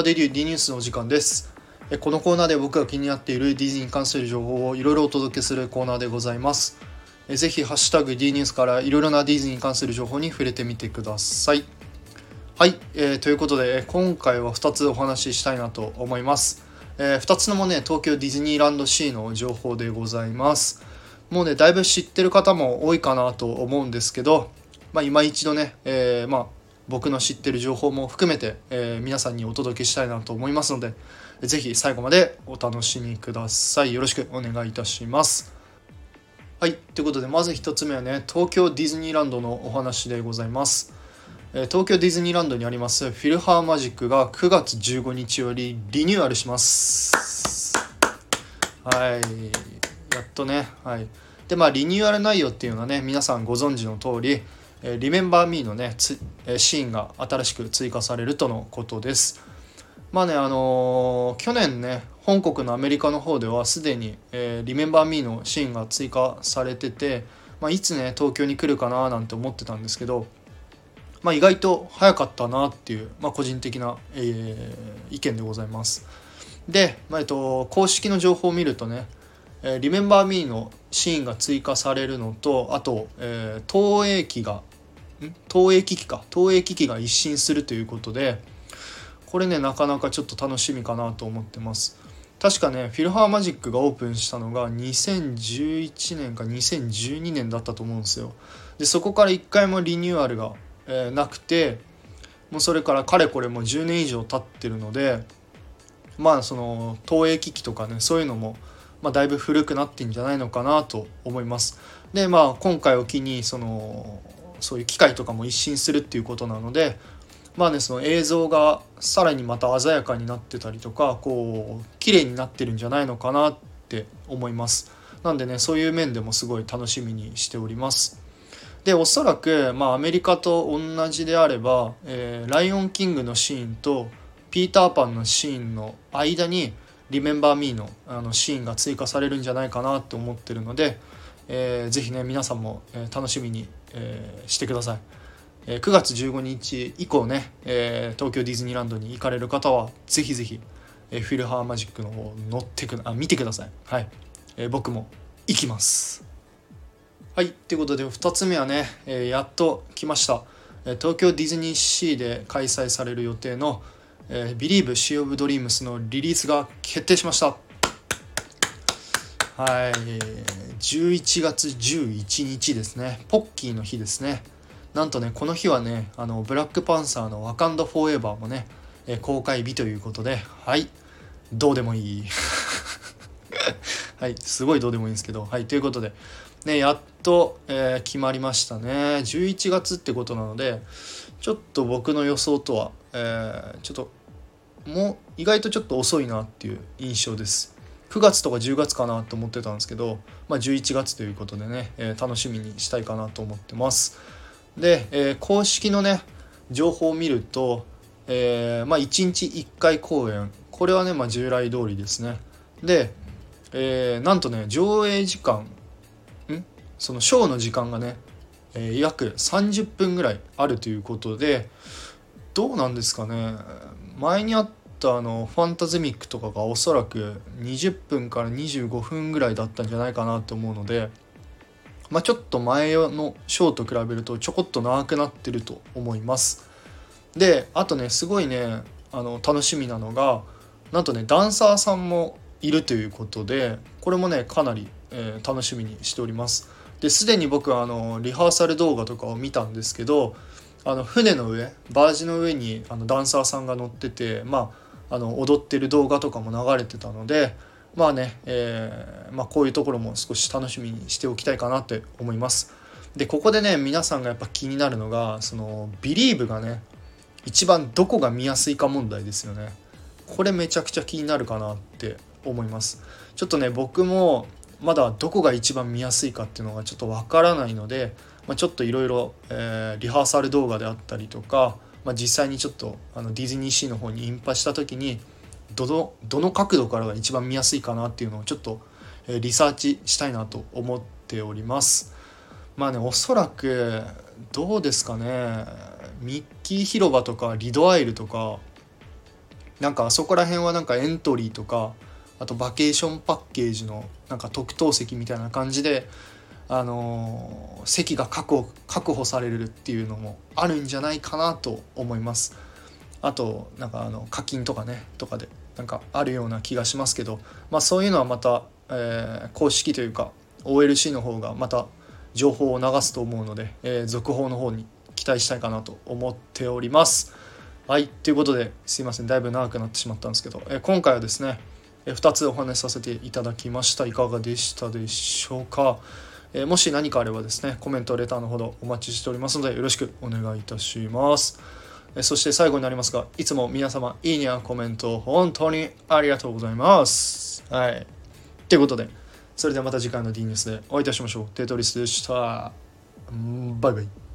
パデリュー D ニュースのお時間です。このコーナーで僕が気になっているディズニーに関する情報をいろいろお届けするコーナーでございます。ぜひハッシュタグ D ニュースからいろいろなディズニーに関する情報に触れてみてください。はい、えー、ということで今回は2つお話ししたいなと思います、えー、2つのもね東京ディズニーランドシーの情報でございます。もうねだいぶ知ってる方も多いかなと思うんですけどまあ、今一度ね、えー、まあ、僕の知ってる情報も含めて、えー、皆さんにお届けしたいなと思いますので是非最後までお楽しみください。よろしくお願いいたします。はい。ということでまず1つ目はね東京ディズニーランドのお話でございます。東京ディズニーランドにありますフィルハーマジックが9月15日よりリニューアルします。はい。やっとねはい。でまあリニューアル内容っていうのはね皆さんご存知の通りえリメンバー・ミーのねシーンが新しく追加されるとのことです。まあねあのー、去年ね本国のアメリカの方ではすでに、えー、リメンバー・ミーのシーンが追加されてて、まあ、いつね東京に来るかななんて思ってたんですけど、まあ、意外と早かったなっていう、まあ、個人的な、えー、意見でございます。で、まあえっと、公式の情報を見るとねえー、リメンバー・ミーのシーンが追加されるのとあと、えー、投影機が投影機器か。投影機器が一新するということでこれねなかなかちょっと楽しみかなと思ってます。確かねフィルハーマジックがオープンしたのが2011年か2012年だったと思うんですよ。でそこから1回もリニューアルが、えー、なくてもうそれからかれこれも10年以上経ってるのでまあその投影機器とかねそういうのもまあ、だいぶ古くなってんじゃないのかなと思います。でまあ今回を機にそのそういう機械とかも一新するっていうことなのでまあねその映像がさらにまた鮮やかになってたりとかこう綺麗になってるんじゃないのかなって思います。なんでねそういう面でもすごい楽しみにしております。でおそらく、まあ、アメリカと同じであれば「えー、ライオンキング」のシーンと「ピーターパン」のシーンの間に「リメンバー・ミーの」あのシーンが追加されるんじゃないかなって思ってるので、えー、ぜひね皆さんも、え、楽しみにえ、してください、え、9月15日以降ね、え、東京ディズニーランドに行かれる方はぜひぜひ、え、フィルハーマジックの方乗ってくあ見てください。はい、え、僕も行きます。はい。ということで2つ目はね、え、やっと来ました。東京ディズニーシーで開催される予定の「えー、Believe Sea of Dreams」のリリースが決定しました。はい。11月11日ですね。ポッキーの日ですね。なんとねこの日はねあのブラックパンサーの「ワカンダ・フォーエバー」もね、え公開日ということではい。どうでもいい。はい。すごいどうでもいいんですけどはい。ということでねやっと、えー、決まりましたね。11月ってことなのでちょっと僕の予想とは、えー、ちょっともう意外とちょっと遅いなっていう印象です。9月とか10月かなと思ってたんですけど、まあ、11月ということでね、えー、楽しみにしたいかなと思ってます。で、えー、公式のね情報を見ると、えー、まあ、1日1回公演。これはね、まあ、従来通りですね。で、えー、なんとね上映時間ん？そのショーの時間がね、え約30分ぐらいあるということでどうなんですかね。前にあっとあのファンタズミックとかがおそらく20分から25分ぐらいだったんじゃないかなと思うので、まあ、ちょっと前のショーと比べるとちょこっと長くなってると思います。であとねすごいねあの楽しみなのがなんとねダンサーさんもいるということでこれもねかなり、えー、楽しみにしております。ですでに僕はあのリハーサル動画とかを見たんですけどあの船の上バージの上にあのダンサーさんが乗っててまああの踊ってる動画とかも流れてたのでまあね、えー、まあ、こういうところも少し楽しみにしておきたいかなって思います。でここでね皆さんがやっぱ気になるのがその「Believe」がね一番どこが見やすいか問題ですよね。これめちゃくちゃ気になるかなって思います。ちょっとね僕もまだどこが一番見やすいかっていうのがちょっとわからないので、まあ、ちょっといろいろリハーサル動画であったりとかまあ、実際にちょっとあのディズニーシーの方にインパした時にどのどの角度からが一番見やすいかなっていうのをちょっと、えリサーチしたいなと思っております。まあねおそらくどうですかね。ミッキー広場とかリドアイルとかなんかあそこら辺はなんかエントリーとかあとバケーションパッケージのなんか特等席みたいな感じであの、席が確保確保されるっていうのもあるんじゃないかなと思います。あとなんかあの課金とかねとかでなんかあるような気がしますけど、まあ、そういうのはまた、えー、公式というか OLC の方がまた情報を流すと思うので、えー、続報の方に期待したいかなと思っております。はい、ということですいませんだいぶ長くなってしまったんですけど、えー、今回はですね、え、2つお話しさせていただきました。いかがでしたでしょうか、えー、もし何かあればですねコメントレターのほどお待ちしておりますのでよろしくお願いいたします。えそして最後になりますが、いつも皆様、いいねやコメント、本当にありがとうございます。はい。ということで、それではまた次回の D ニュースでお会いいたしましょう。テトリスでした。バイバイ。